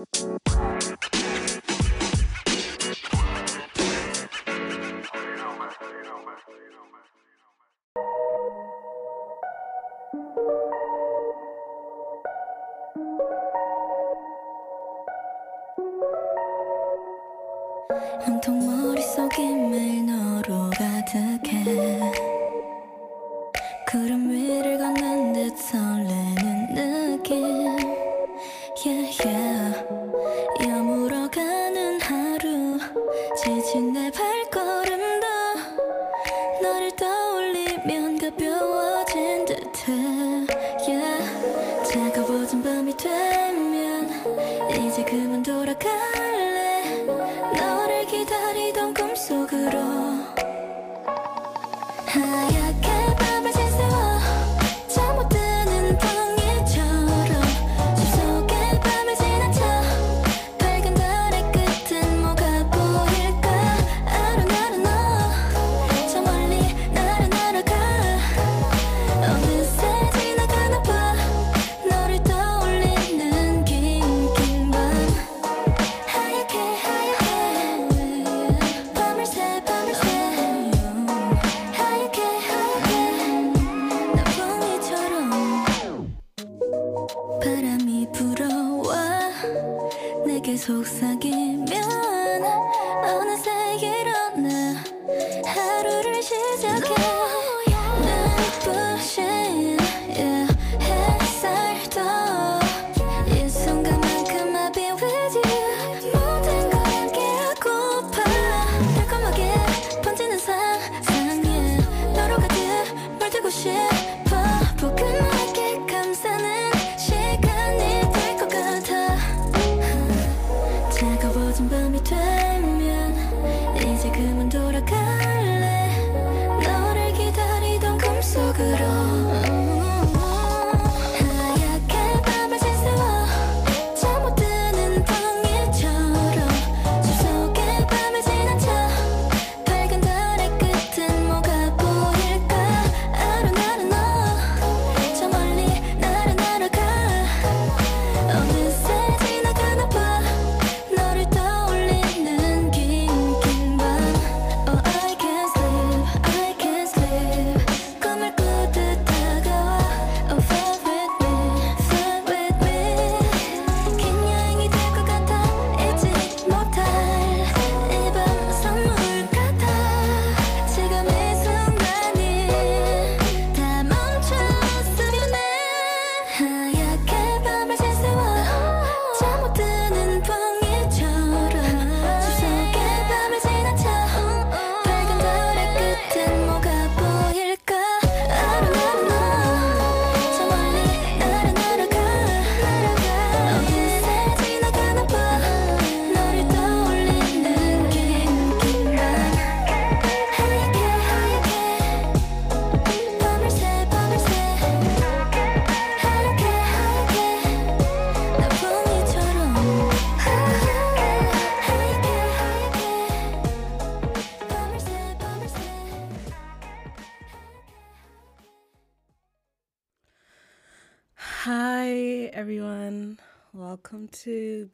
Música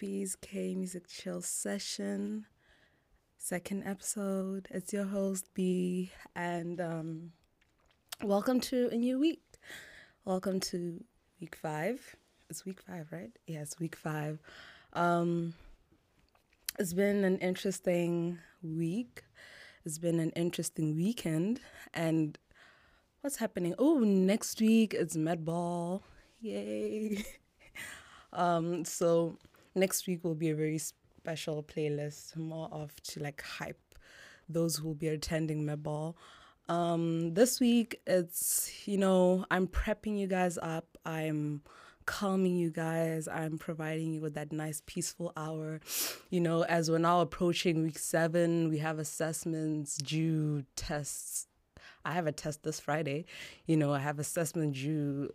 K Music Chill Session, second episode. It's your host, B, and um, welcome to a new week. Welcome to week five. It's week five, right? Yes, week five. Um, it's been an interesting week. It's been an interesting weekend. And what's happening? Oh, next week it's Med Ball. Yay. Um, so next week will be a very special playlist, more of to like hype those who will be attending my ball. Um, this week, it's, you know, I'm prepping you guys up. I'm calming you guys. I'm providing you with that nice, peaceful hour. You know, as we're now approaching week seven, we have assessments, due tests. I have a test this Friday. You know, I have assessment due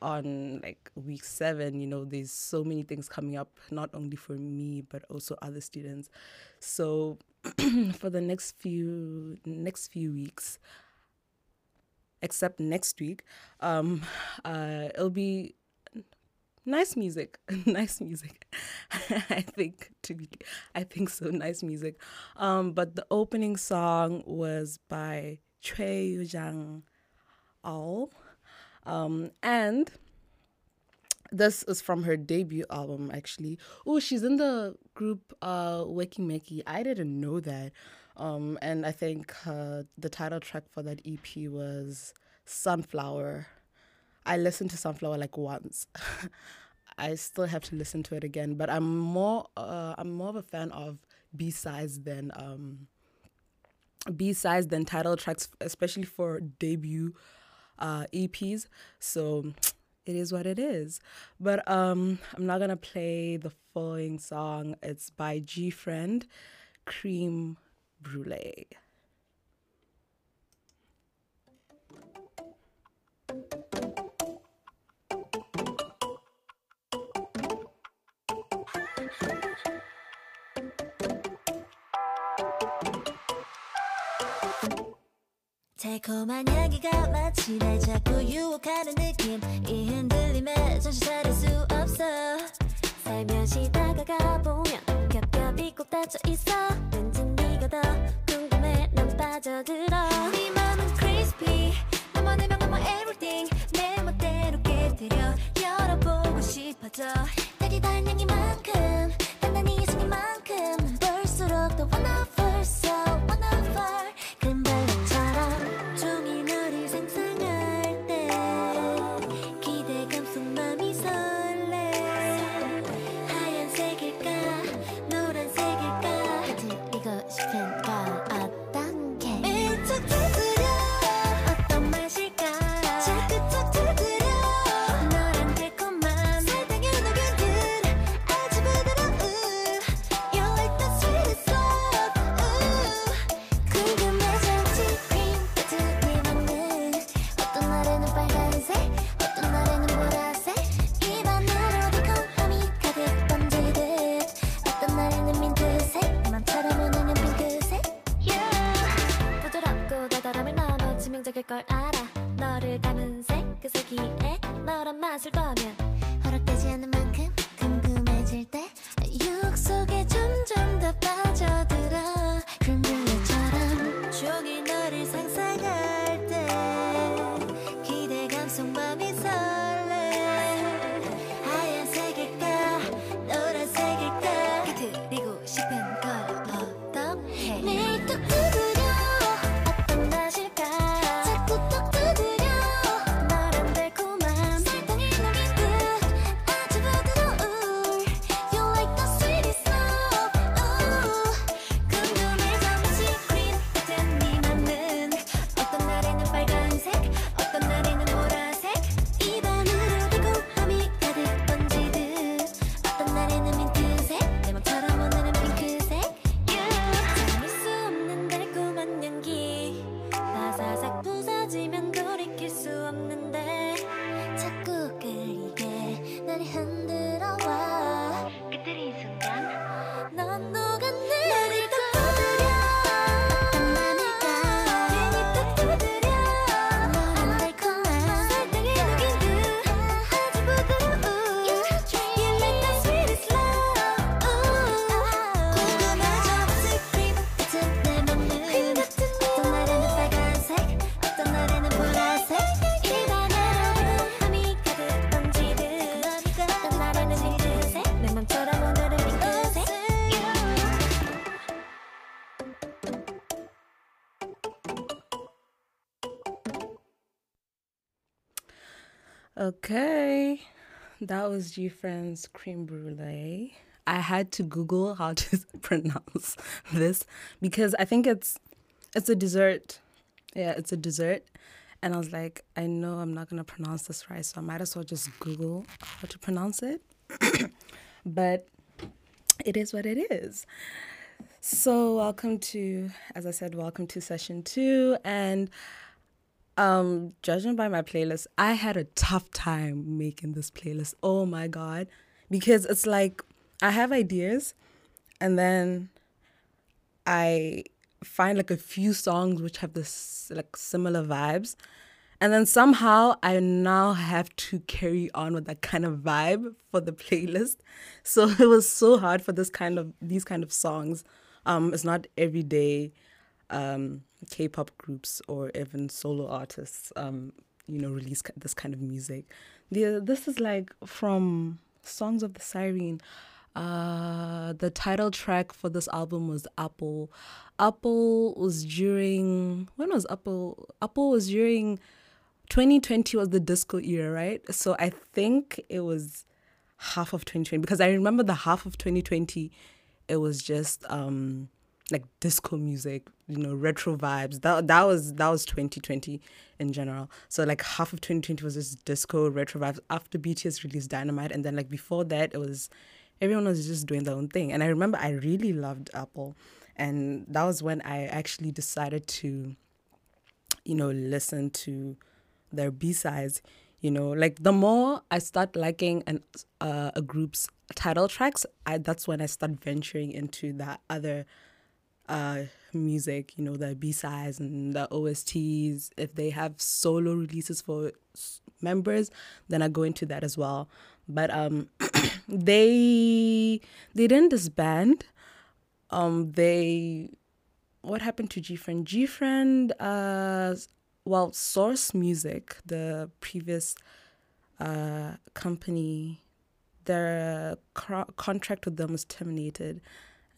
on like week seven, you know, there's so many things coming up, not only for me, but also other students. So for the next few next few weeks, except next week, um, uh, it'll be nice music, nice music. I think to be, I think so. Nice music. Um, but the opening song was by Choi Yoojung All um, and this is from her debut album actually. Oh, she's in the group uh Meki. I didn't know that. Um, and I think uh, the title track for that EP was Sunflower. I listened to Sunflower like once. I still have to listen to it again, but I'm more uh, I'm more of a fan of B sides than um, B sides than title tracks, especially for debut uh, EPs. So it is what it is. But um, I'm not gonna play the following song. It's by G Friend, Cream Brulee. 달콤한 향기가 마치 날 자꾸 유혹하는 느낌. 이 흔들림에 정신 차릴 수 없어. 살며시 다가가 보면 겹겹이 꼭 닫혀 있어. 왠지 네가 더 궁금해 난 빠져들어. 네 맘은 crispy. 너만의 명 너만 everything. 내 멋대로 깨뜨려 열어보고 싶어져. 닿은 향기만큼 단단히 순이만큼. 볼수록 더 wonderful so wonderful 금 닮은 that was G Friend's cream brulee. I had to Google how to pronounce this because I think it's it's a dessert. Yeah, it's a dessert. And I was like, I know I'm not gonna pronounce this right, so I might as well just Google how to pronounce it. but it is what it is. So welcome to, as I said, welcome to session two. And um, judging by my playlist, I had a tough time making this playlist. Oh my god. Because it's like I have ideas and then I find like a few songs which have this like similar vibes And then somehow I now have to carry on with that kind of vibe for the playlist. So it was so hard for this kind of these kind of songs. Um, it's not everyday um, K-pop groups or even solo artists, um, you know, release this kind of music. The, this is like from Songs of the Siren. Uh, the title track for this album was Apple. Apple was during when was Apple? Apple was during 2020 was the disco era, right? So I think it was half of 2020 because I remember the half of 2020 it was just um like disco music, you know, retro vibes. That that was that was 2020 in general. So like half of 2020 was just disco retro vibes after BTS released Dynamite, and then like before that it was everyone was just doing their own thing. And I remember I really loved Apple, and that was when I actually decided to, you know, listen to their B sides. You know, like the more I start liking an uh, a group's title tracks, I that's when I start venturing into that other uh, music, you know, the B sides and the OSTs. If they have solo releases for members, then I go into that as well. But um, they they didn't disband. Um, they what happened to G Friend? G Friend, uh, well, Source Music, the previous uh company, their co- contract with them was terminated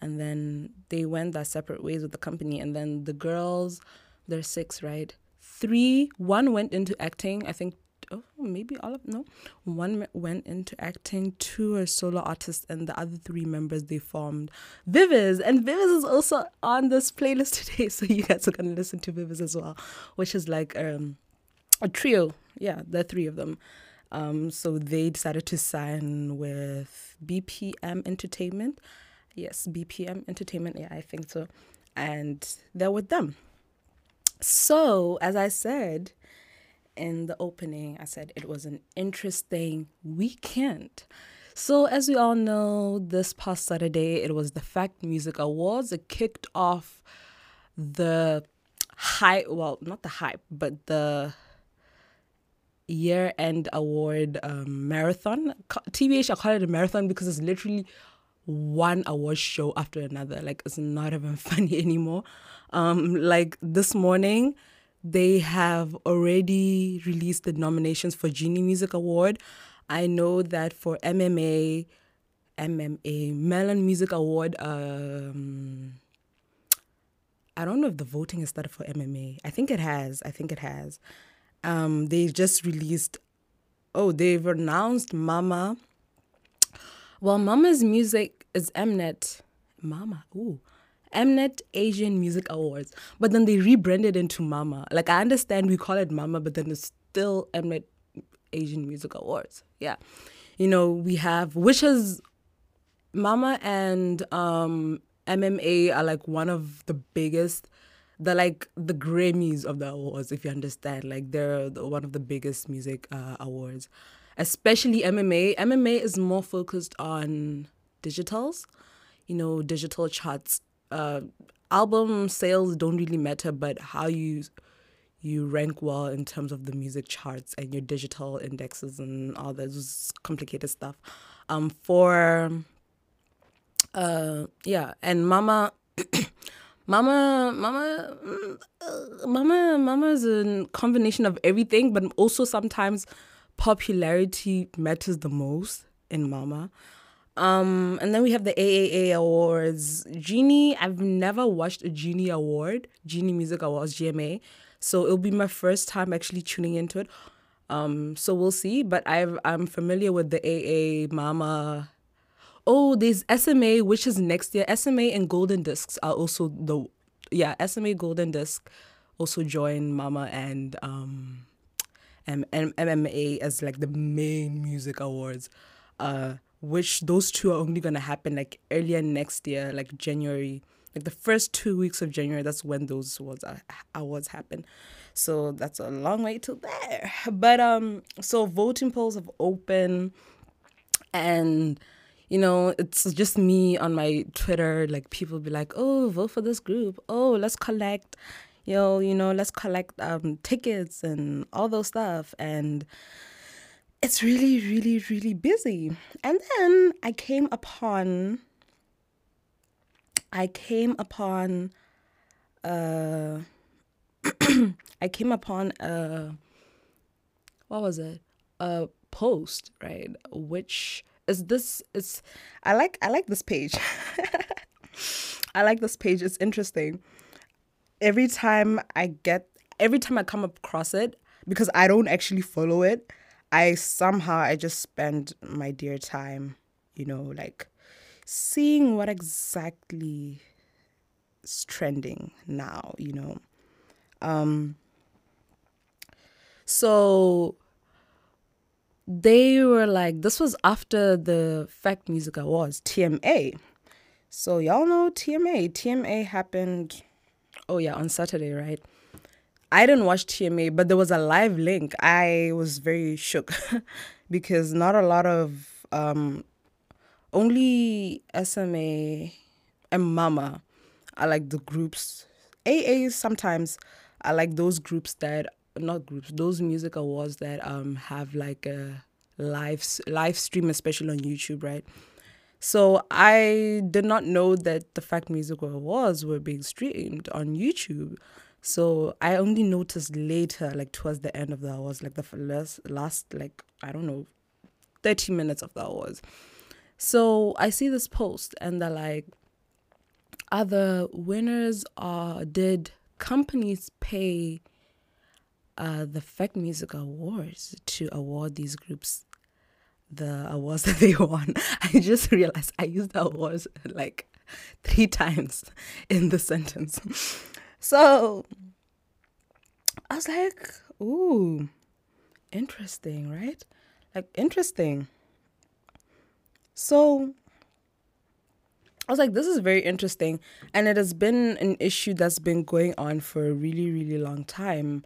and then they went their separate ways with the company. And then the girls there's six right? Three one went into acting i think oh maybe all of no. One went into acting two are solo artists and the other three members they formed VIVIZ and VIVIZ is also on this playlist today so you guys are gonna listen to VIVIZ as well which is like um a trio. Yeah the three of them. Um so they decided to sign with bpm entertainment Yes, BPM Entertainment. Yeah, I think so. And they're with them. So, as I said in the opening, I said it was an interesting weekend. So, as we all know, this past Saturday, it was the Fact Music Awards. It kicked off the hype, well, not the hype, but the year end award um, marathon. TBH, I call it a marathon because it's literally one award show after another. Like it's not even funny anymore. Um, like this morning, they have already released the nominations for Genie Music Award. I know that for MMA, MMA Melon Music Award, um, I don't know if the voting has started for MMA. I think it has. I think it has. Um, they just released. Oh, they've announced Mama well, Mama's music is Mnet. Mama, ooh. Mnet Asian Music Awards. But then they rebranded into Mama. Like, I understand we call it Mama, but then it's still Mnet Asian Music Awards. Yeah. You know, we have, Wishes Mama and um, MMA are like one of the biggest they're like the Grammys of the awards, if you understand. Like they're the, one of the biggest music uh, awards especially MMA. MMA is more focused on digitals, you know, digital charts. Uh, album sales don't really matter, but how you you rank well in terms of the music charts and your digital indexes and all those complicated stuff. Um, for uh, yeah, and Mama. Mama, Mama, uh, Mama, Mama is a combination of everything, but also sometimes popularity matters the most in Mama. Um, and then we have the AAA Awards. Genie, I've never watched a Genie Award, Genie Music Awards, GMA. So it'll be my first time actually tuning into it. Um, so we'll see. But I've, I'm familiar with the AA, Mama. Oh, there's SMA, which is next year. SMA and Golden Discs are also the, yeah, SMA Golden Disc also join Mama and um, um, MMA as like the main music awards, uh, which those two are only gonna happen like earlier next year, like January, like the first two weeks of January. That's when those awards uh, awards happen. So that's a long way to there. But um, so voting polls have opened, and you know, it's just me on my Twitter. Like people be like, "Oh, vote for this group. Oh, let's collect." Yo, you know, let's collect um, tickets and all those stuff. And it's really, really, really busy. And then I came upon, I came upon, uh, I came upon a, what was it? A post, right? Which is this? Is I like I like this page. I like this page. It's interesting. Every time I get, every time I come across it, because I don't actually follow it, I somehow I just spend my dear time, you know, like seeing what exactly is trending now, you know. Um so they were like this was after the Fact Music Awards, TMA. So y'all know TMA. TMA happened oh yeah, on Saturday, right? I didn't watch TMA, but there was a live link. I was very shook because not a lot of um only SMA and Mama are like the groups. AA sometimes are like those groups that not groups, those music awards that um have like a live live stream, especially on YouTube, right? So I did not know that the Fact Music Awards were being streamed on YouTube. So I only noticed later, like towards the end of the awards, like the last, last like I don't know, thirty minutes of the awards. So I see this post, and they're like, other winners? Are did companies pay uh, the Fact Music Awards to award these groups the awards that they won. I just realized I used the awards like three times in the sentence. So I was like, ooh, interesting, right? Like, interesting. So I was like, this is very interesting. And it has been an issue that's been going on for a really, really long time.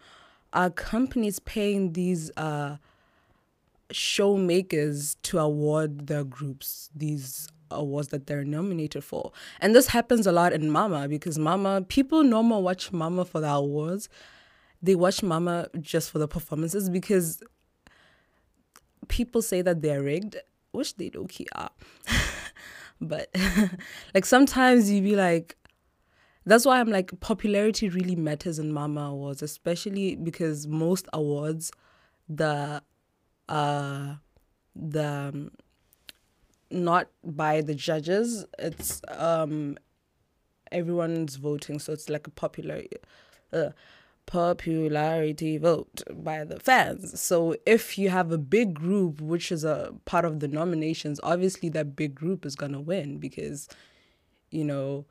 Are companies paying these uh, showmakers to award their groups these awards that they're nominated for. And this happens a lot in Mama because Mama, people normally watch Mama for the awards. They watch Mama just for the performances because people say that they're rigged, which they don't are. but like sometimes you be like, that's why I'm like popularity really matters in Mama awards, especially because most awards, the uh the um, not by the judges it's um everyone's voting. So it's like a popular uh, popularity vote by the fans. So if you have a big group which is a part of the nominations obviously that big group is going to win because you know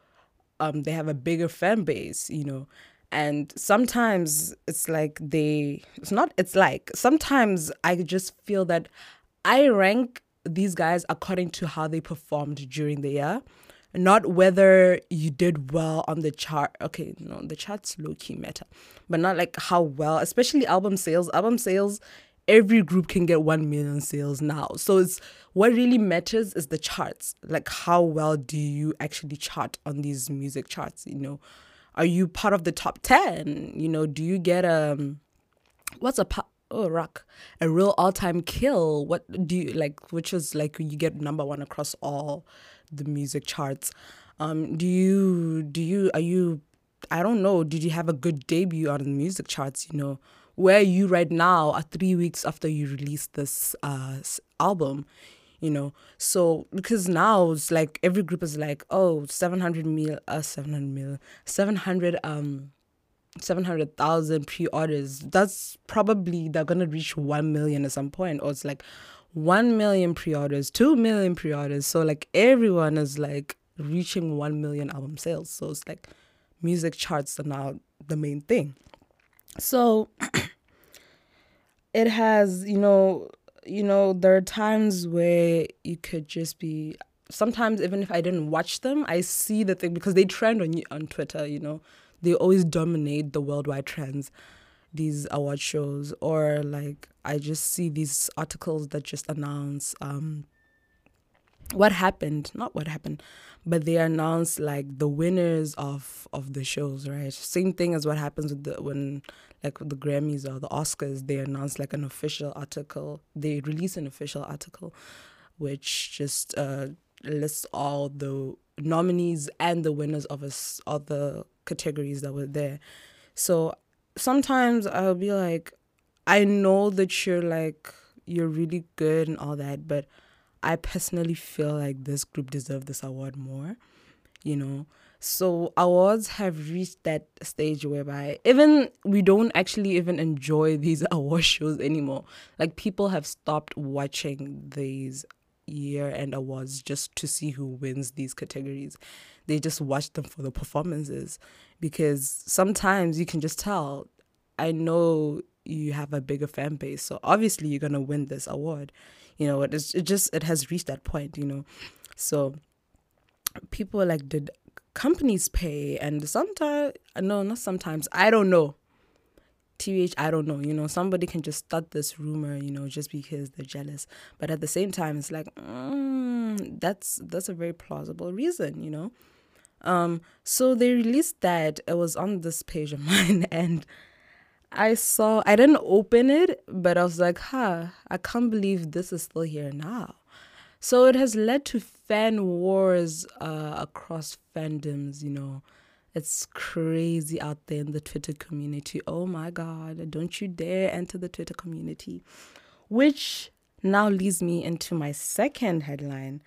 um they have a bigger fan base you know and sometimes it's like they it's not it's like sometimes i just feel that i rank these guys according to how they performed during the year not whether you did well on the chart okay no the chart's low-key meta but not like how well especially album sales. Album sales every group can get 1 million sales now. So it's what really matters is the charts. Like how well do you actually chart on these music charts you know are you part of the top 10 you know do you get um, what's a oh rock a real all-time kill? What do you like which is like you get number one across all the music charts. Um do you do you are you i don't know did you have a good debut on the music charts? You know where you right now are three weeks after you released this uh album you know? So because now it's like every group is like oh 700 mil uh 700 mil 700 um 700,000 pre-orders. That's probably they're going to reach 1 million at some point or it's like 1 million pre-orders 2 million pre-orders. So like everyone is like reaching 1 million album sales. So it's like music charts are now the main thing. So it has you know you know, there are times where you could just be. Sometimes, even if I didn't watch them, I see the thing because they trend on on Twitter. You know, they always dominate the worldwide trends. These award shows, or like I just see these articles that just announce um, what happened not what happened but they announced like the winners of of the shows right? Same thing as what happens with the when like the grammys or the oscars they announce like an official article. They release an official article which just uh lists all the nominees and the winners of us the categories that were there. So sometimes i'll be like i know that you're like you're really good and all that but I personally feel like this group deserved this award more, you know. So awards have reached that stage whereby even we don't actually even enjoy these award shows anymore. Like people have stopped watching these year end awards just to see who wins these categories. They just watch them for the performances because sometimes you can just tell I know you have a bigger fan base, so obviously you're gonna win this award you know it, it just it has reached that point you know so people like did companies pay and sometimes no not sometimes i don't know TH, I don't know. You know, somebody can just start this rumor, you know, just because they're jealous. But at the same time, it's like, mm, that's that's a very plausible reason, you know. Um, so they released that. It was on this page of mine, and I saw, I didn't open it, but I was like, huh, I can't believe this is still here now. So it has led to fan wars uh, across fandoms, you know. It's crazy out there in the Twitter community. Oh my God, don't you dare enter the Twitter community. Which now leads me into my second headline.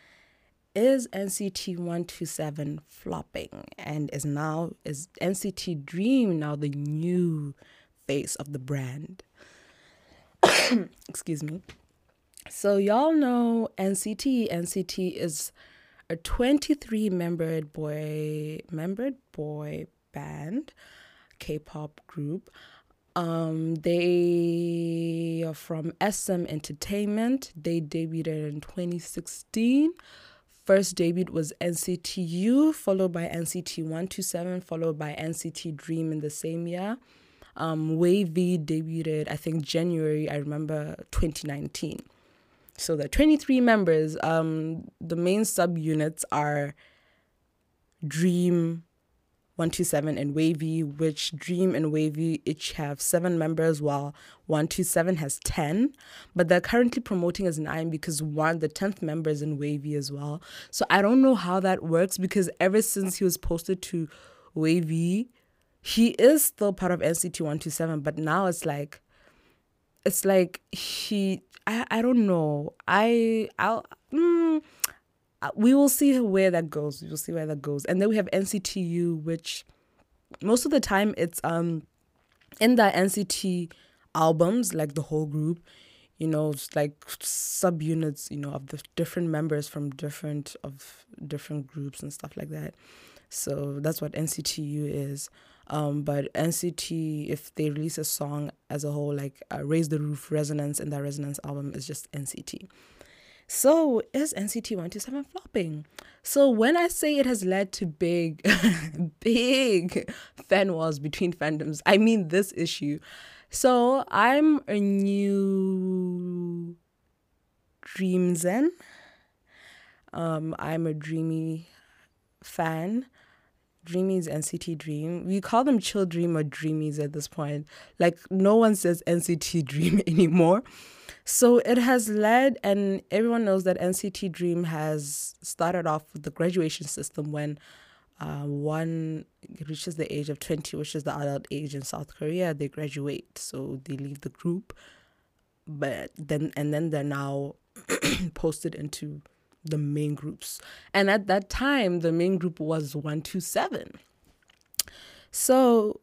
Is NCT 127 flopping? And is now, is NCT Dream now the new face of the brand. Excuse me. So y'all know NCT. NCT is a 23 membered boy membered boy band, K-pop group. Um, they are from SM Entertainment. They debuted in 2016. First debut was NCT U, followed by NCT 127, followed by NCT Dream in the same year. Um, WayV debuted, I think, January, I remember 2019. So the 23 members, um, the main subunits are Dream 127 and WayV, which Dream and WayV each have seven members, while 127 has 10. But they're currently promoting as nine because one, the 10th member is in WayV as well. So I don't know how that works because ever since he was posted to WayV, he is still part of NCT 127, but now it's like it's like he I, I don't know. I I'll mm, uh, we will see where that goes. We will see where that goes. And then we have NCTU, which most of the time it's um in the NCT albums, like the whole group, you know, like subunits, you know, of the different members from different of different groups and stuff like that. So that's what NCTU is. Um, but NCT, if they release a song as a whole, like uh, Raise the Roof, Resonance, and that Resonance album is just NCT. So is NCT 127 flopping? So when I say it has led to big, big fan wars between fandoms, I mean this issue. So I'm a new Dreamzen. Um, I'm a dreamy fan. Dreamies NCT Dream. We call them Chill Dream or Dreamies at this point. Like no one says NCT Dream anymore. So it has led, and everyone knows that NCT Dream has started off with the graduation system when uh, one reaches the age of 20, which is the adult age in South Korea, they graduate. So they leave the group. But then, and then they're now posted into the main groups. And at that time, the main group was 127. So,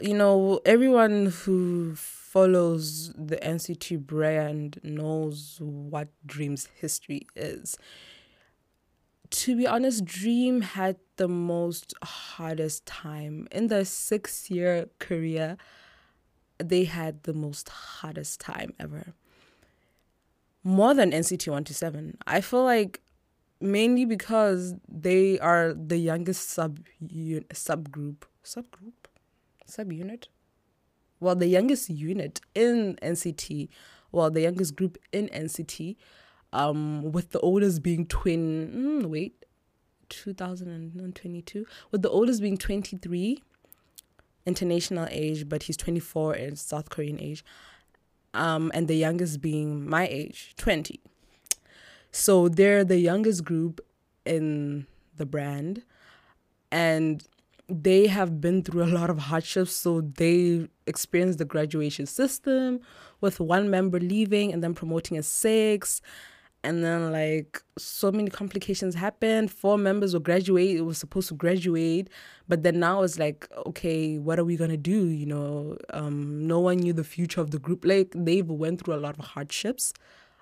you know, everyone who follows the NCT brand knows what Dream's history is. To be honest, Dream had the most hardest time. In the six year career, they had the most hardest time ever more than NCT 127. I feel like mainly because they are the youngest sub subgroup subgroup subunit well the youngest unit in NCT well the youngest group in NCT Um, with the oldest being twin. Mm, wait, 2022. With the oldest being 23 international age, but he's 24 in South Korean age. Um, and the youngest being my age, 20. So they're the youngest group in the brand. And they have been through a lot of hardships. So they experienced the graduation system with one member leaving and then promoting as six and then like so many complications happened. Four members were graduate was supposed to graduate but then now it's like okay what are we gonna do? You know um, no one knew the future of the group. Like they've went through a lot of hardships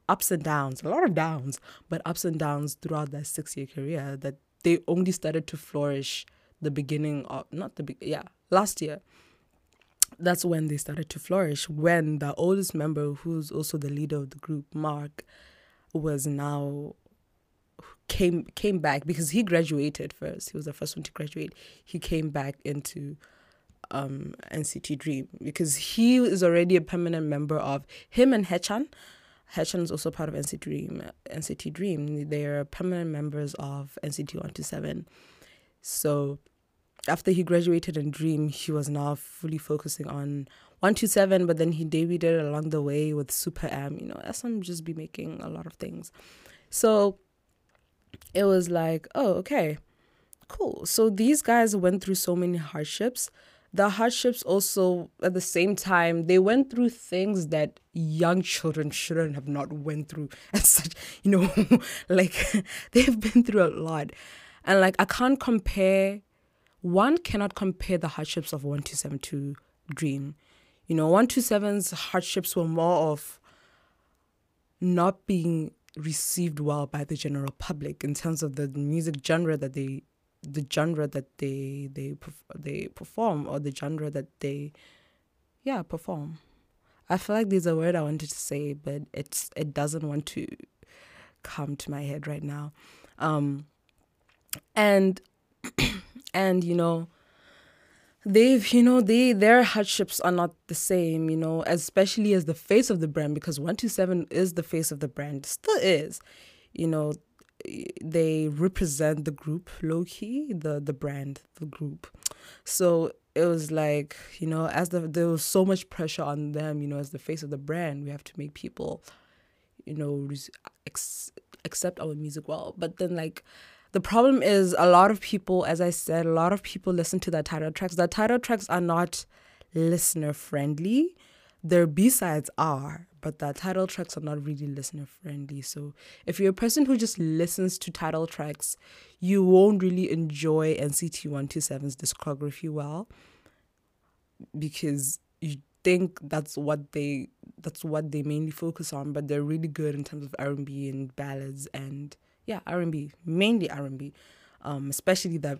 ups and downs a lot of downs but ups and downs throughout that six year career that they only started to flourish the beginning of not the be- yeah last year. That's when they started to flourish when the oldest member who's also the leader of the group mark was now came came back because he graduated first. He was the first one to graduate. He came back into um, NCT Dream because he is already a permanent member of him and Haechan. Haechan is also part of NCT Dream. NCT Dream. They are permanent members of NCT One Two Seven. So after he graduated in Dream, he was now fully focusing on 127, but then he debuted along the way with Super M. You know, SM just be making a lot of things. So it was like, oh, okay, cool. So these guys went through so many hardships. The hardships also at the same time they went through things that young children shouldn't have not went through as such you know like they've been through a lot and like I can't compare one cannot compare the hardships of 1272 Dream you know, 127's hardships were more of not being received well by the general public in terms of the music genre that they the genre that they they they perform or the genre that they yeah perform. I feel like there's a word i wanted to say but it's it doesn't want to come to my head right now. Um and and you know they've you know they their hardships are not the same you know especially as the face of the brand because 127 is the face of the brand still is you know they represent the group low key the the brand the group. So it was like you know as the there was so much pressure on them you know as the face of the brand we have to make people you know ex- accept our music well. But then like the problem is a lot of people, as I said, a lot of people listen to the title tracks. The title tracks are not listener friendly. Their B sides are, but the title tracks are not really listener friendly. So if you're a person who just listens to title tracks, you won't really enjoy NCT 127's discography well because you think that's what they that's what they mainly focus on, but they're really good in terms of R&B and ballads and yeah R&B mainly R&B um, especially the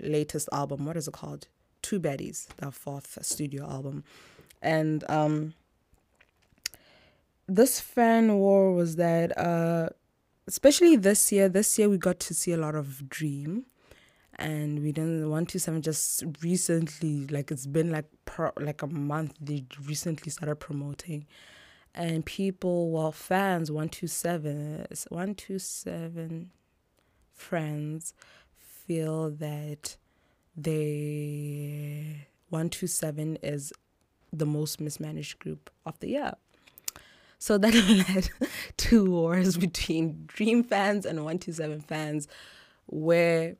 latest album what is it called? Two Baddies the fourth studio album. And um, this fan war was that uh, especially this year this year we got to see a lot of dream. And we didn't 127 just recently like it's been like pro, like a month they recently started promoting and people, well, fans, 127, 127 friends feel that they 127 is the most mismanaged group of the year. So that led to wars between Dream fans and 127 fans, where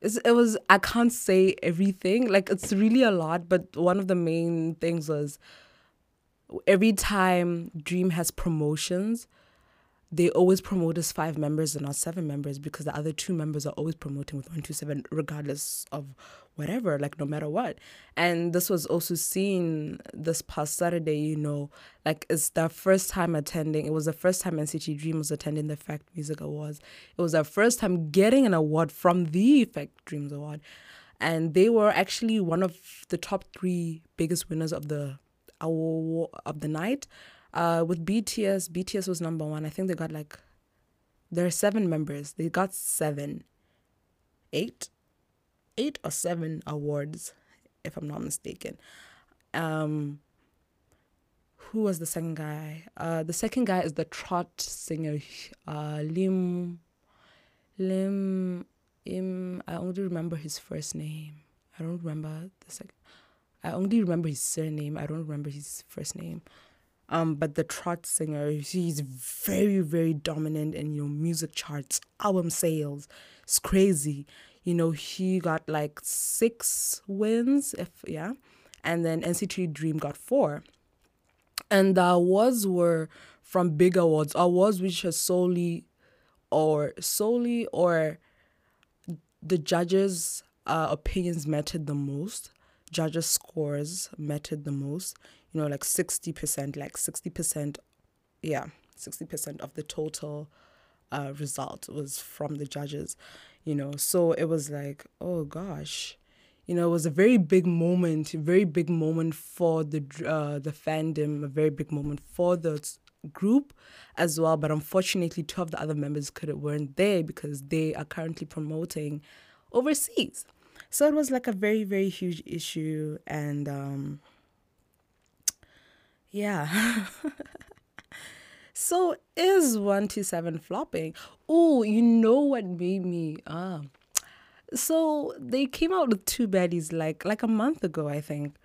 it was, I can't say everything, like it's really a lot, but one of the main things was every time Dream has promotions, they always promote as five members and not seven members because the other two members are always promoting with 127 regardless of whatever like no matter what. And this was also seen this past saturday you know like it's their first time attending it was the first time nct dream was attending the Fact music awards. It was their first time getting an award from the Fact dreams award. And they were actually one of the top three biggest winners of the our of the night. Uh, with BTS, BTS was number one. I think they got like there are seven members. They got seven, eight, eight or seven awards, if I'm not mistaken. Um, who was the second guy? Uh, the second guy is the trot singer, uh, Lim, Lim, Im. I only remember his first name. I don't remember the second. I only remember his surname. I don't remember his first name. Um, but the trot singer, he's very, very dominant in you know music charts, album sales. It's crazy. You know, he got like six wins, if yeah, and then NCT Dream got four. And the awards were from big awards, awards which are solely or solely or the judges' uh, opinions mattered the most. Judges' scores mattered the most you know, like 60%, like 60%, yeah, 60% of the total uh, result was from the judges, you know. So it was like, oh gosh, you know, it was a very big moment, a very big moment for the uh, the fandom, a very big moment for the group as well. But unfortunately, two of the other members couldn't weren't there because they are currently promoting overseas. So it was like a very very huge issue, and um, yeah. so is 127 flopping? Oh, you know what made me ah. So they came out with two baddies like like a month ago, I think.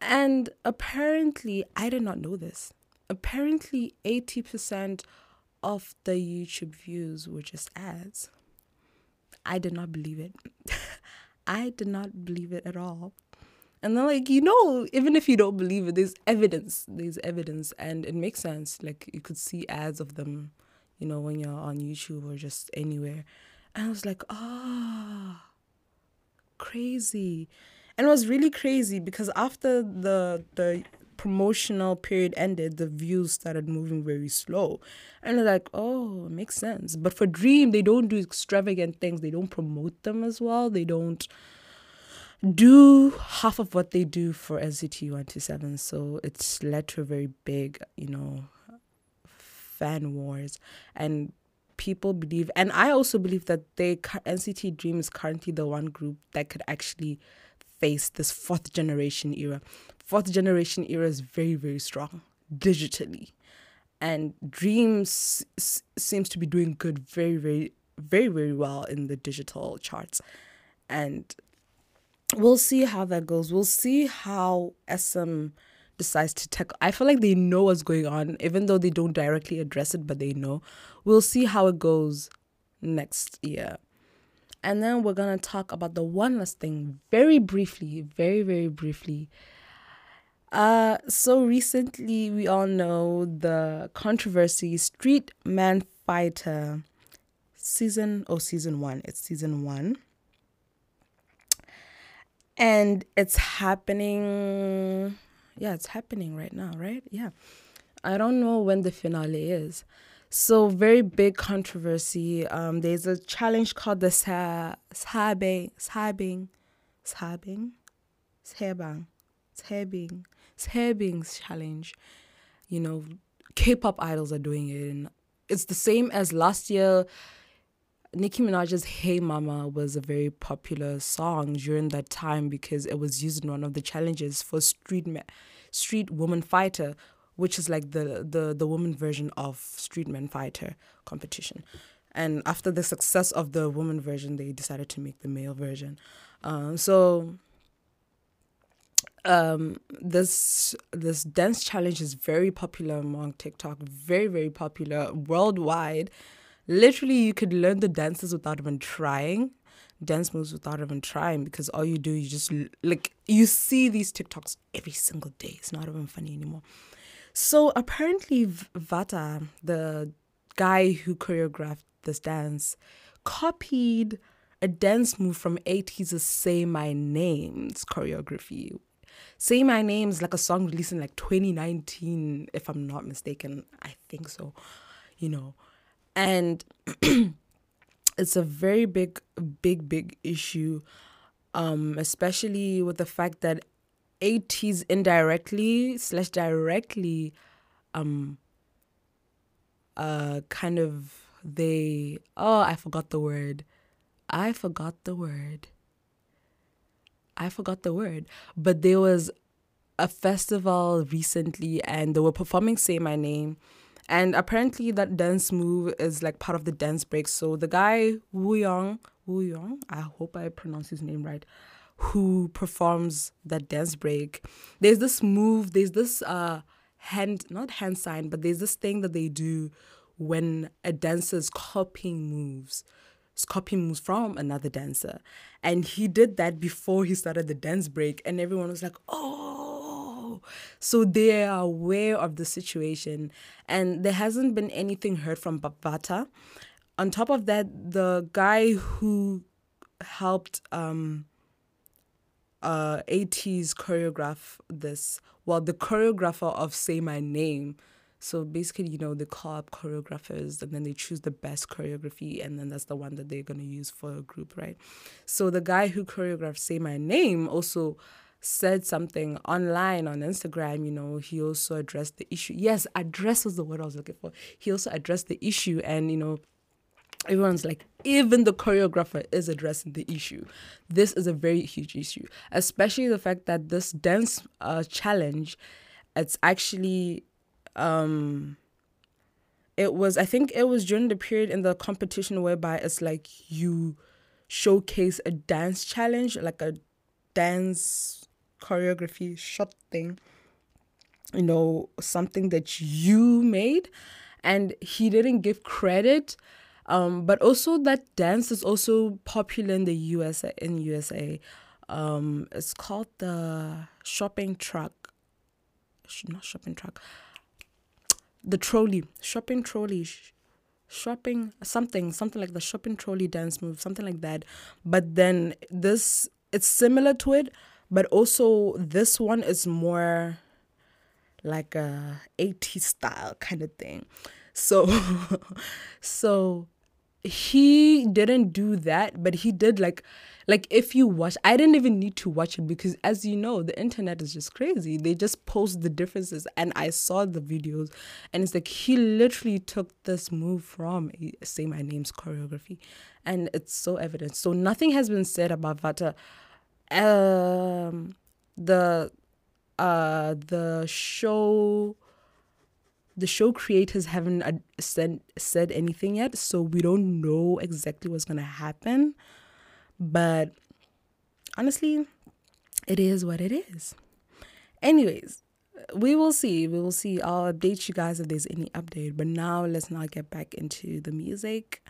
And apparently, I did not know this. Apparently, 80% of the YouTube views were just ads. I did not believe it. I did not believe it at all. And then, like, you know, even if you don't believe it, there's evidence. There's evidence, and it makes sense. Like, you could see ads of them, you know, when you're on YouTube or just anywhere. And I was like, ah, oh, crazy. And it was really crazy because after the the promotional period ended, the views started moving very slow. And they're like, oh, makes sense. But for Dream, they don't do extravagant things. They don't promote them as well. They don't do half of what they do for NCT 127. So it's led to a very big, you know, fan wars. And people believe, and I also believe that they NCT Dream is currently the one group that could actually face this fourth generation era. Fourth generation era is very, very strong digitally. And Dreams seems to be doing good, very, very, very, very well in the digital charts. And we'll see how that goes. We'll see how SM decides to tackle. I feel like they know what's going on, even though they don't directly address it, but they know. We'll see how it goes next year. And then we're gonna talk about the one last thing very briefly, very, very briefly. Uh, so recently we all know the controversy Street Man Fighter season oh season one. It's season one and it's happening yeah it's happening right now right yeah i don't know when the finale is so very big controversy. Um there's a challenge called the sa sabing sabing sabing sabang sabing sabing challenge. You know k-pop idols are doing it and it's the same as last year. Nicki Minaj's Hey Mama was a very popular song during that time because it was used in one of the challenges for Street Ma- Street Woman Fighter, which is like the, the, the woman version of Street Man Fighter competition. And after the success of the woman version, they decided to make the male version. Um, so um, this this dance challenge is very popular among TikTok, very very popular worldwide literally you could learn the dances without even trying dance moves without even trying because all you do you just like you see these TikToks every single day. It's not even funny anymore. So apparently Vata, the guy who choreographed this dance, copied a dance move from ATEEZ Say My Name's choreography. Say My Name is like a song released in like 2019, if I'm not mistaken. I think so. You know, and it's a very big big big issue um especially with the fact that ATEEZ indirectly slash directly um uh kind of they oh i forgot the word i forgot the word i forgot the word but there was a festival recently and they were performing Say My Name. And apparently that dance move is like part of the dance break. So the guy Wooyoung, Wu Yong, I hope I pronounce his name right, who performs that dance break. There's this move, there's this uh hand not hand sign, but there's this thing that they do when a dancer is copying moves. Is copying moves from another dancer. And he did that before he started the dance break, and everyone was like, oh. So they are aware of the situation, and there hasn't been anything heard from Bavata. On top of that, the guy who helped um, uh, ATEEZ choreograph this, well, the choreographer of Say My Name. So basically, you know, they call up choreographers and then they choose the best choreography, and then that's the one that they're going to use for a group, right? So the guy who choreographed Say My Name also said something online on Instagram, you know, he also addressed the issue. Yes, address was the word I was looking for. He also addressed the issue and, you know, everyone's like even the choreographer is addressing the issue. This is a very huge issue especially the fact that this dance uh, challenge it's actually um it was i think it was during the period in the competition whereby it's like you showcase a dance challenge like a dance choreography shot thing you know something that you made and he didn't give credit um, but also that dance is also popular in the USA in USA. Um, it's called the shopping truck. Not shopping truck. The trolley, shopping trolley, shopping something, something like the shopping trolley dance move, something like that. But then this, it's similar to it, but also this one is more like a 80s style kind of thing. So, so he didn't do that, but he did like like if you watch I didn't even need to watch it because as you know, the internet is just crazy. They just post the differences and I saw the videos and it's like he literally took this move from say my name's choreography and it's so evident. So nothing has been said about Vata. Um the uh the show the show creators haven't said said anything yet, so we don't know exactly what's gonna happen. But honestly, it is what it is. Anyways, we will see. We will see. I'll update you guys if there's any update. But now let's not get back into the music.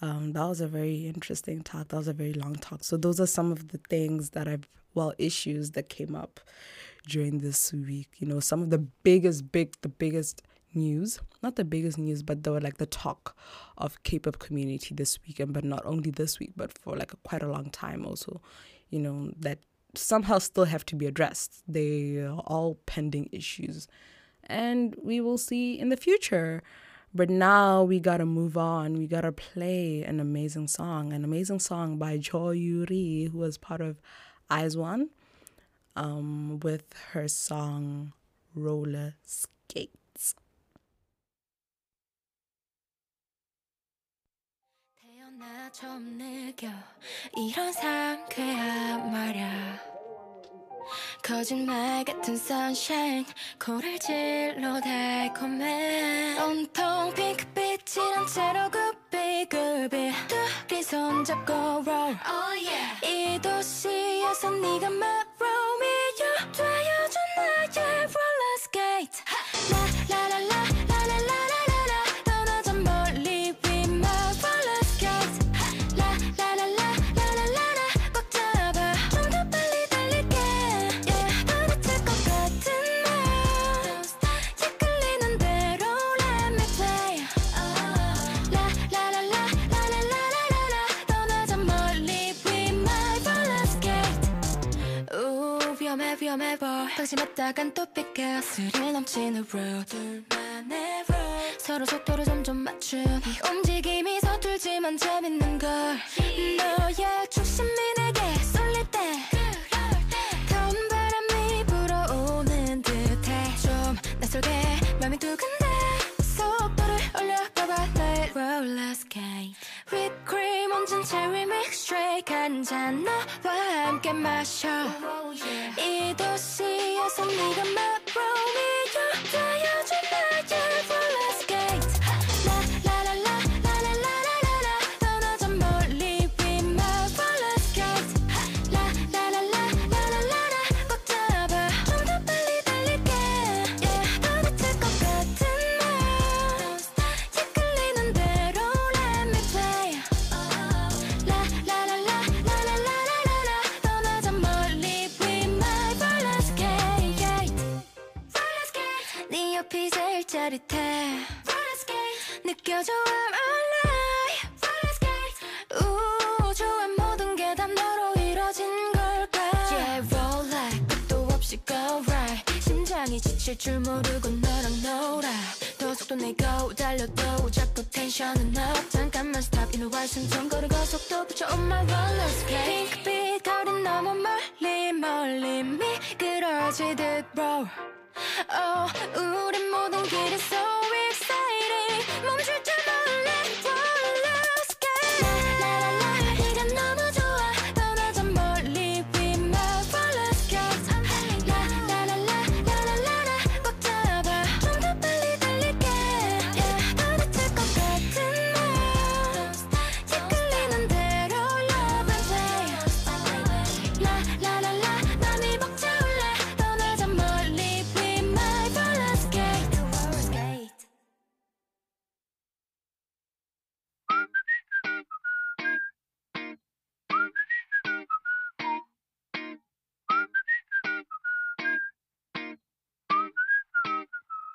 Um, that was a very interesting talk. That was a very long talk. So those are some of the things that I've well issues that came up during this week. You know, some of the biggest, big, the biggest news, not the biggest news, but they were like the talk of K-pop community this weekend, but not only this week, but for like a, quite a long time also, you know, that somehow still have to be addressed. They are all pending issues. And we will see in the future. But now we gotta move on. We gotta play an amazing song, an amazing song by Jo Yuri, who was part of IZ*ONE um, with her song Roller Skates. 태어나 처음 느껴. 이런 상쾌함 말야. 거짓말 같은 sunshine. 코랄질로 달콤해. 온통 핑크빛이란 채로 굽비굽비. 둘이 손잡고 roll. Oh, yeah. 이 도시에서 네가 막 위험해 위험해 보여 방심했다간 또 삐까 스릴 넘치는 road 둘만의 road 서로 속도를 점점 맞춘 이 움직임이 서툴지만 재밌는 걸. 너의 중심이 내게 쏠릴 때. 더운 바람이 불어오는 듯해. 좀 낯설게 맘이 두근데 속도를 올려봐봐. 나의 roller skate whipped 얹은 cherry mix 내 간잔 나와 함께 마셔. 이 도시에서 네가 마법이 되어줘 지칠 줄 모르고 너랑 놀아. 더 속도 내고 달려도 자꾸 텐션은 up 잠깐만 stop 이리 와 숨좀 고르고 속도 붙여 on my roll let's play 핑크빛 거리 너무 멀리 멀리 미끄러지듯 bro. Oh 우린 모든 길이 so exciting 멈출 줄 몰랐던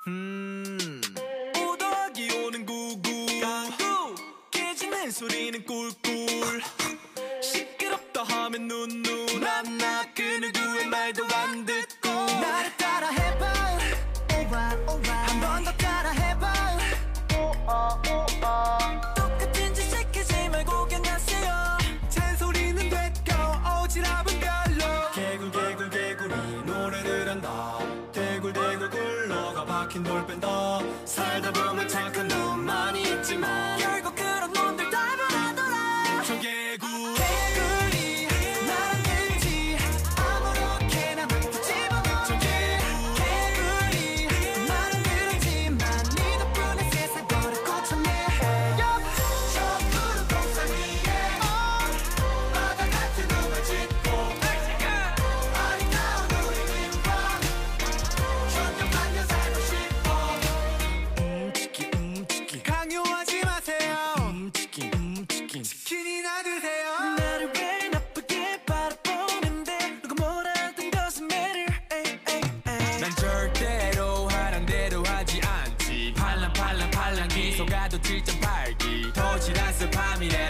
음. 오더기 오는 구구. 까구. 깨지는 소리는 꿀꿀.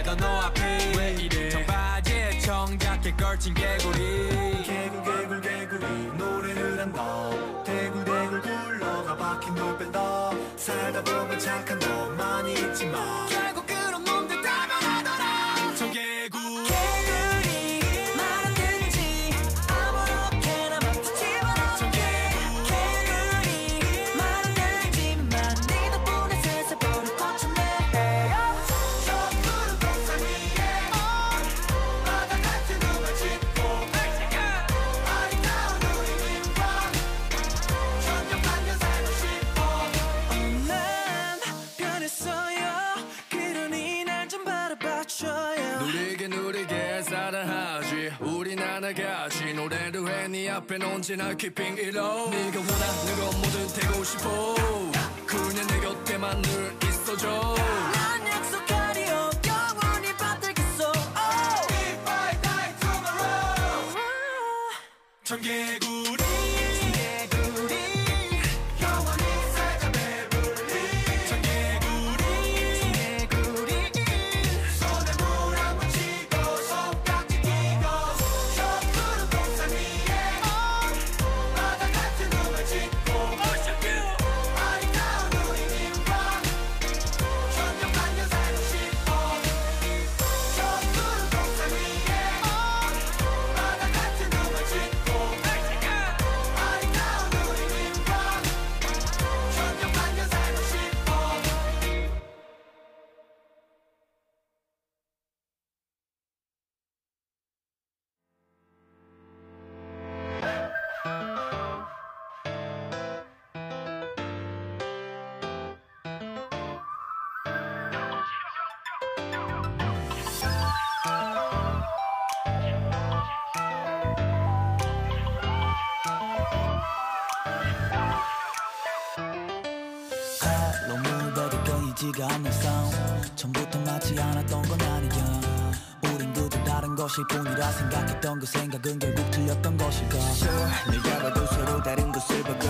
더 너 앞에 왜 이래? 청바지에 청자켓 걸친 개구리. 개굴 개굴 개구리. 노래를 한다. 대굴 대굴 굴러가 박힌 돌 뺀다 살다 보면 착한 너 많이 있지만. 편하게 하지. 노래를 해네 앞엔 언제나 keeping it low. 네가 원하는 건 뭐든 되고 싶어. 그냥 내 곁에만 늘 있어줘. 난 약속하리요 영원히 받들겠어. Oh. If I die tomorrow. 아. 전개구 것일 뿐이라 생각했던 그 생각은 결국 틀렸던 것일까 Sure 내가 봐도 서로 다른 곳을 보고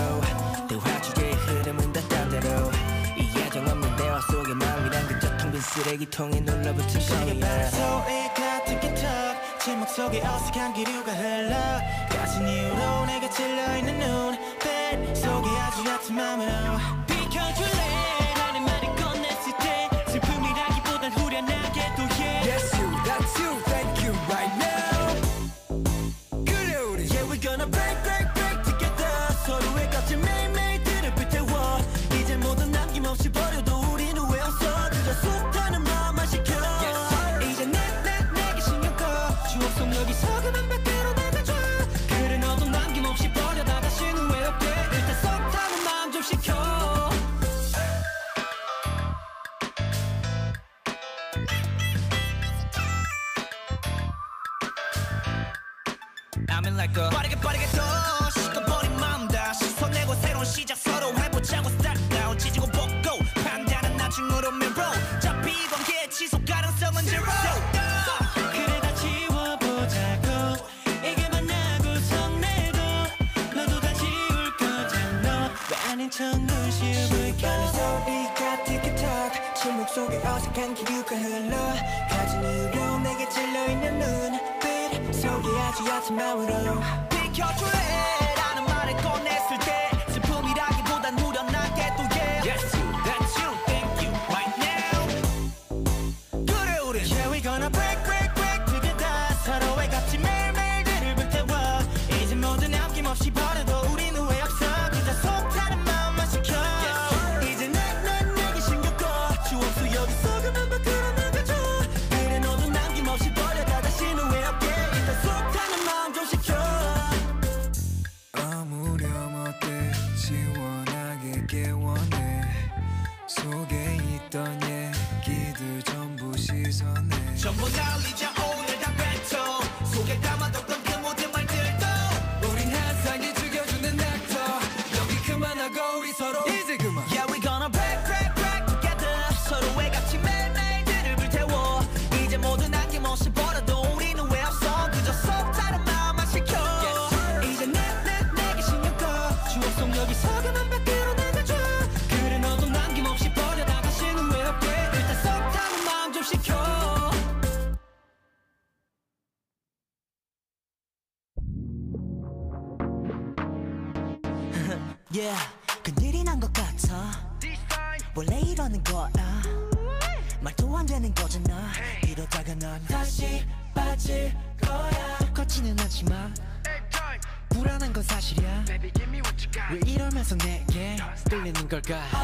대화 주제의 흐름은 다 딴대로. 이 예정 없는 대화 속에 마음이란 그저 텅빈 쓰레기통에 눌러붙은 거야. 소일 같은 기척 제목 속에 어색한 기류가 흘러 가진 이유로 내가 찔러있는 눈빛 속에 아주 얕은 맘으로 비켜줄래? smell it up. Pick your truth. пока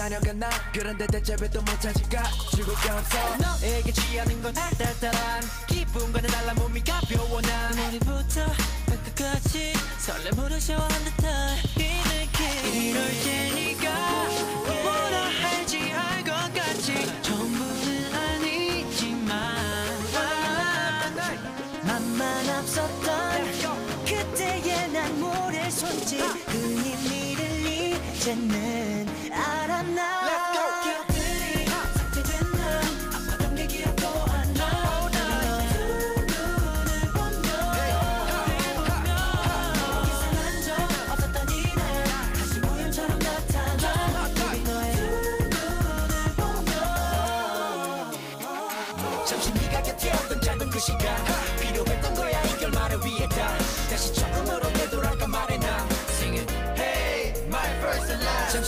자녀가 나. 그런데 대체 왜 또 못하지가 죽을 게 없어. 너에게 취하는 건 달달한 기쁨과는 달라 몸이 가벼워 난. 머리부터 발끝까지 설렘으로 샤워한 듯한 이 느낌 이럴 때니까 뭐라 할지 알 것 같지. 전부는 아니지만 만만 앞섰던 그때의 난 모래 손짓. 흔히 미를 잊었네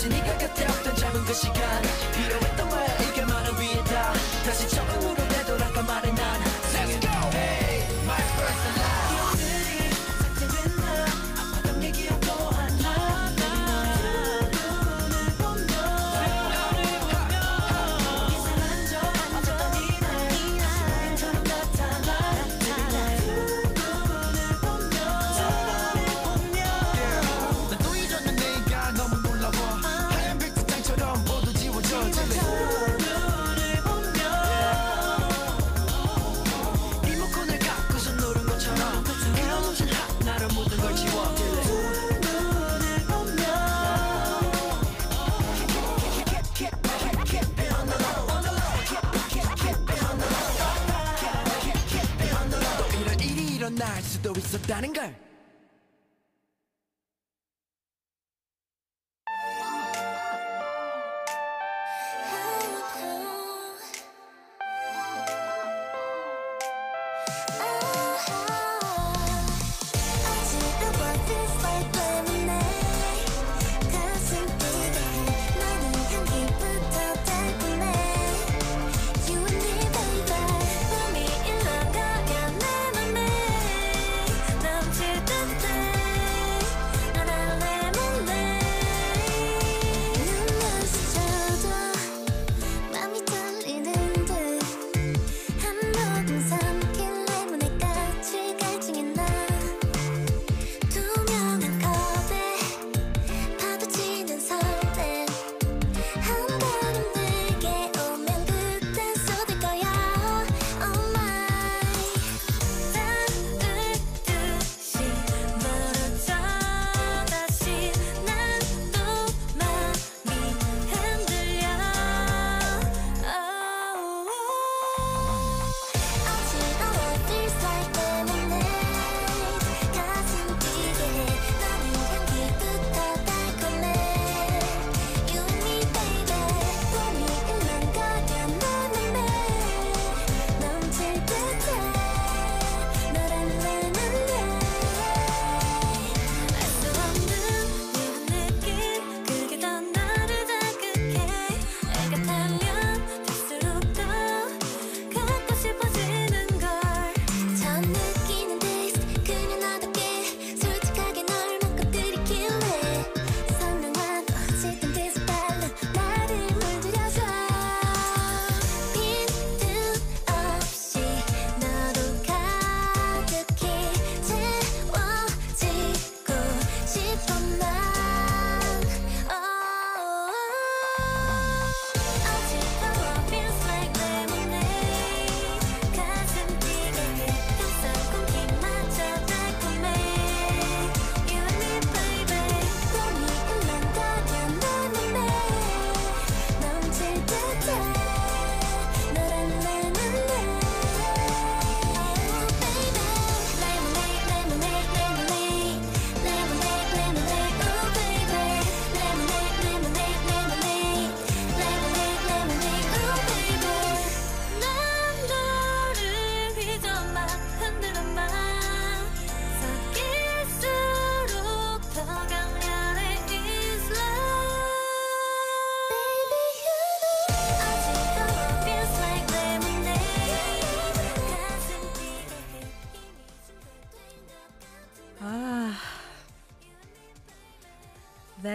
마치 네가 곁에 없던 짧은 그 시간. 필요했던 거야 이게 많은 위에다. 다시 처음으로 வணங்க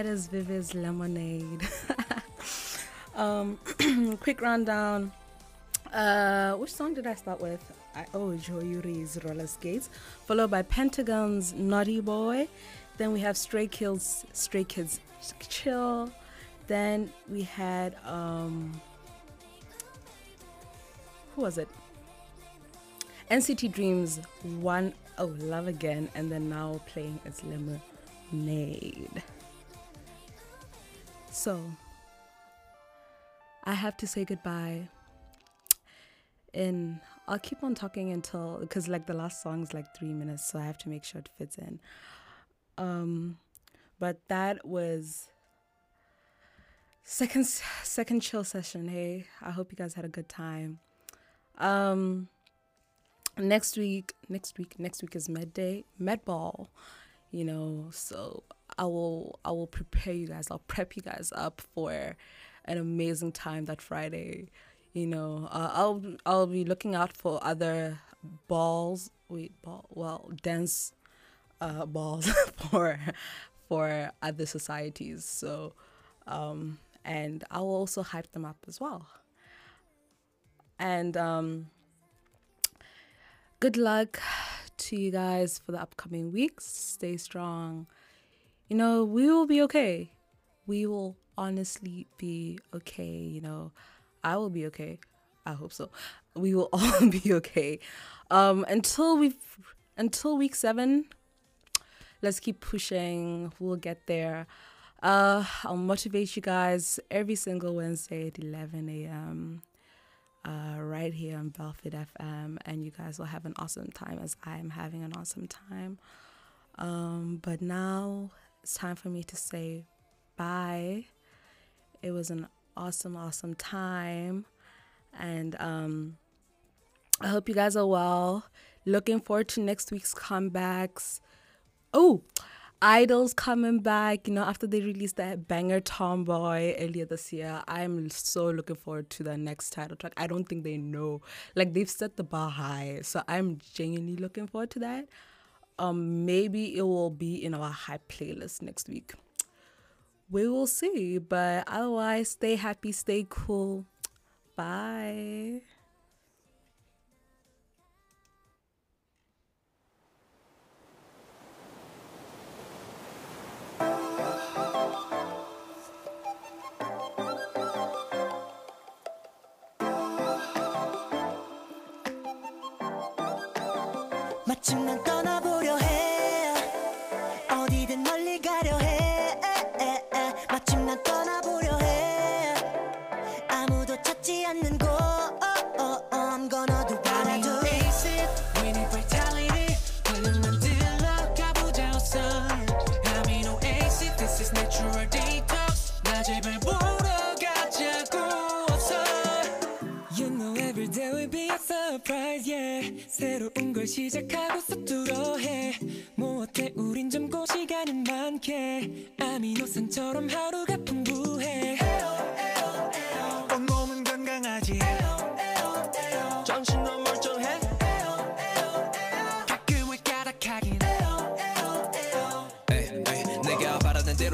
is Vivi's Lemonade. um, quick rundown. Uh, which song did I start with? I, oh, Jo Yuri's Roller Skates, followed by Pentagon's Naughty Boy. Then we have Stray Kids, Stray Kids Chill. Then we had um, who was it? NCT Dreams One Oh Love Again, and then now playing is Lemonade. So, I have to say goodbye. And I'll keep on talking until, because like the last song is like three minutes, so I have to make sure it fits in. Um, but that was second second chill session. Hey, I hope you guys had a good time. Um, next week, next week, next week is med day, med ball. You know, so I will I will prepare you guys. I'll prep you guys up for an amazing time that Friday. You know, uh, I'll I'll be looking out for other balls. Wait, ball. Well, dance uh, balls for for other societies. So, um, and I will also hype them up as well. And um, good luck to you guys for the upcoming weeks. Stay strong. You know, we will be okay. We will honestly be okay. You know, I will be okay. I hope so. We will all be okay. Um, until we until week seven, let's keep pushing. We'll get there. Uh, I'll motivate you guys every single Wednesday at 11 a.m. Uh, right here on Belfit FM, and you guys will have an awesome time as I am having an awesome time. Um, but now it's time for me to say bye. It was an awesome, awesome time, and um, I hope you guys are well. Looking forward to next week's comebacks. Oh, (G)I-DLE's coming back, you know, after they released that banger Tomboy earlier this year. I'm so looking forward to the next title track. I don't think they know. Like they've set the bar high. So I'm genuinely looking forward to that. Um maybe it will be in our hype playlist next week. We will see. But otherwise, stay happy, stay cool. Bye. 새로운 걸 시작하고 서투러 해뭐 어때? 우린 젊고 시간은 많게. 아미노산처럼 하루가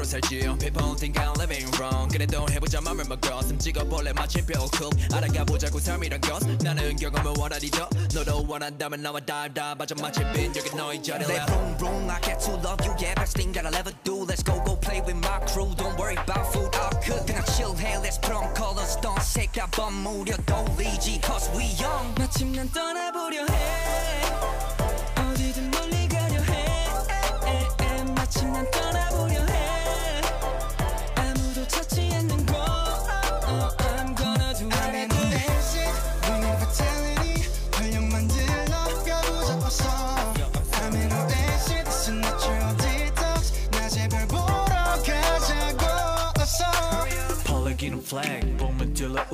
사실 People think I'm living wrong. 그래도 해보자 맘을 먹어. 숨 찍어볼래 마침 뼈coup 알아가보자고 삶이란 것. 나는 경험을 원하니 더 너도 원한다면 나와 dive dive 맞아 마침 빈 여기 너의 자리라 They boom boom I get to love you. Yeah best thing that I'll ever do. Let's go go play with my crew. Don't worry about food I cook. chill, hey. Let's put on colors. Don't shake that bum. 무려 돌리지 Cause we young. 마침 난 떠나보려 해.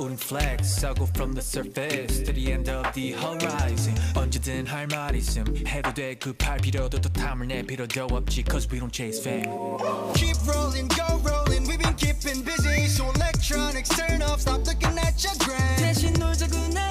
봄은 둘러온 flex 싸고 from the surface to the end of the horizon 언제든 할 말 있음 해도 돼 급할 필요도 또 탐을 낼 필요도 없지 cause we don't chase fame Keep rolling, go rolling We've been keeping busy So electronics turn off Stop looking at your gram 대신 놀자고 나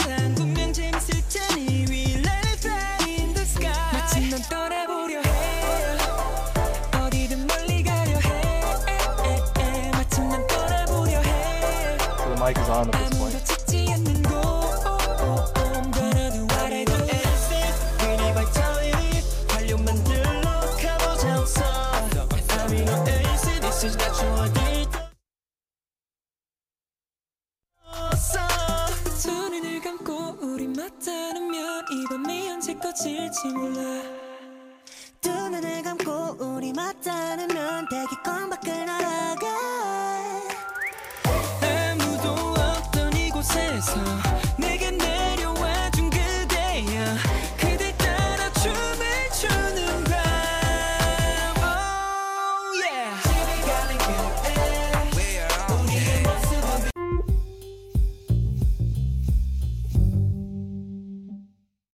언제 꺼질지 몰라. 두 눈을 감고 우리 맞닿으면 대기권 밖을 날아가. 아무도 없던 이곳에서